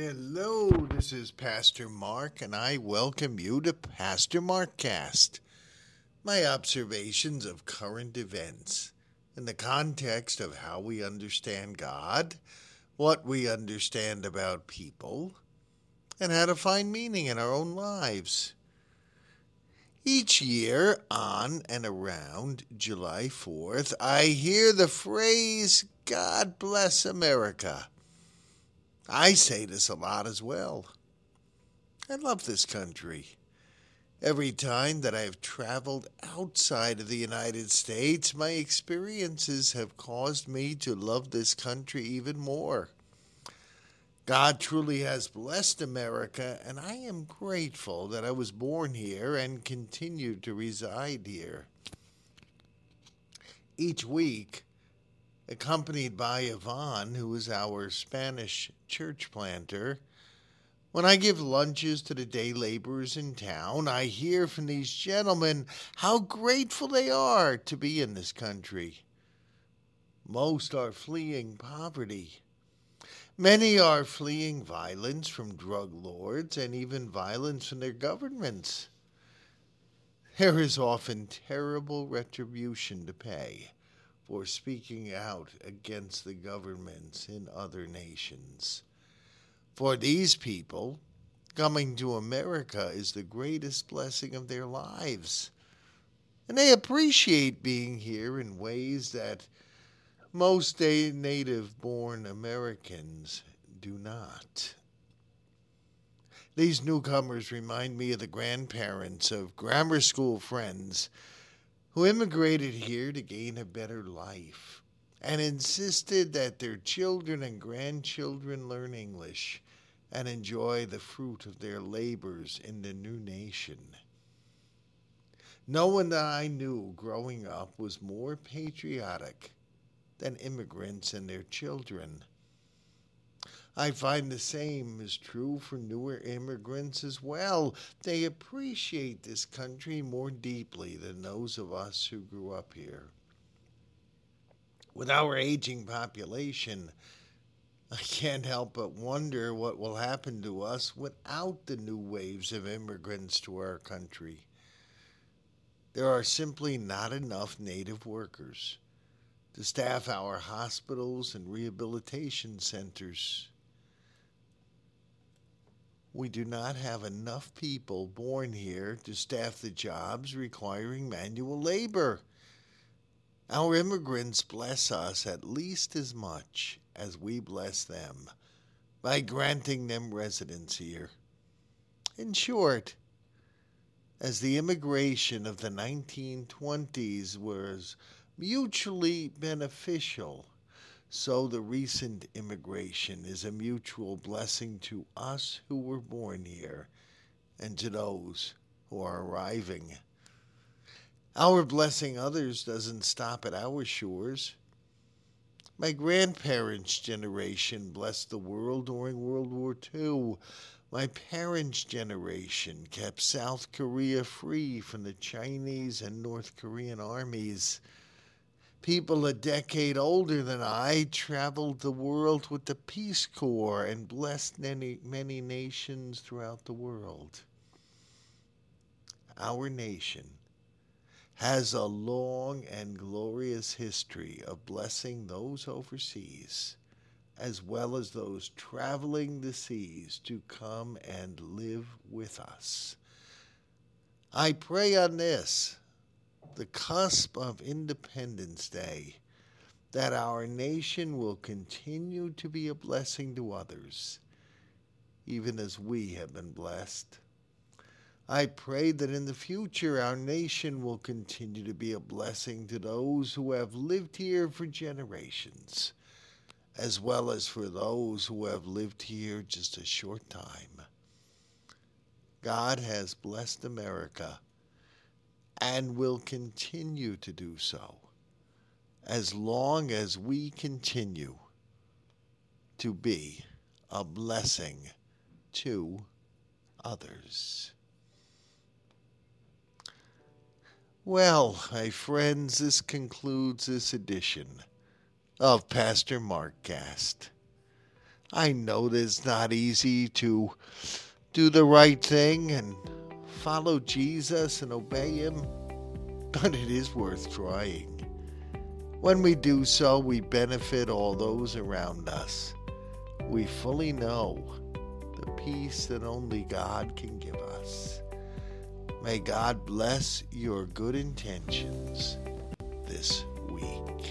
Hello, this is Pastor Mark, and I welcome you to Pastor Markcast. My observations of current events in the context of how we understand God, what we understand about people, and how to find meaning in our own lives. Each year, on and around July 4th, I hear the phrase, God bless America. I say this a lot as well. I love this country. Every time that I have traveled outside of the United States, my experiences have caused me to love this country even more. God truly has blessed America, and I am grateful that I was born here and continue to reside here. Each week, accompanied by Yvonne, who is our Spanish church planter. When I give lunches to the day laborers in town, I hear from these gentlemen how grateful they are to be in this country. Most are fleeing poverty. Many are fleeing violence from drug lords and even violence from their governments. There is often terrible retribution to pay for speaking out against the governments in other nations. For these people, coming to America is the greatest blessing of their lives. And they appreciate being here in ways that most native born Americans do not. These newcomers remind me of the grandparents of grammar school friends who immigrated here to gain a better life and insisted that their children and grandchildren learn English and enjoy the fruit of their labors in the new nation. No one that I knew growing up was more patriotic than immigrants and their children. I find the same is true for newer immigrants as well. They appreciate this country more deeply than those of us who grew up here. With our aging population, I can't help but wonder what will happen to us without the new waves of immigrants to our country. There are simply not enough native workers to staff our hospitals and rehabilitation centers we do not have enough people born here to staff the jobs requiring manual labor. Our immigrants bless us at least as much as we bless them by granting them residence here. In short, as the immigration of the 1920s was mutually beneficial so the recent immigration is a mutual blessing to us who were born here and to those who are arriving. Our blessing others doesn't stop at our shores. My grandparents' generation blessed the world during World War II. My parents' generation kept South Korea free from the Chinese and North Korean armies. People a decade older than I traveled the world with the Peace Corps and blessed many, many nations throughout the world. Our nation has a long and glorious history of blessing those overseas as well as those traveling the seas to come and live with us. I pray on this the cusp of Independence Day, that our nation will continue to be a blessing to others, even as we have been blessed. I pray that in the future our nation will continue to be a blessing to those who have lived here for generations, as well as for those who have lived here just a short time. God has blessed America and will continue to do so as long as we continue to be a blessing to others. Well, my friends, this concludes this edition of Pastor Mark Markcast. I know it's not easy to do the right thing and follow Jesus and obey Him, but it is worth trying. When we do so, we benefit all those around us. We fully know the peace that only God can give us. May God bless your good intentions this week.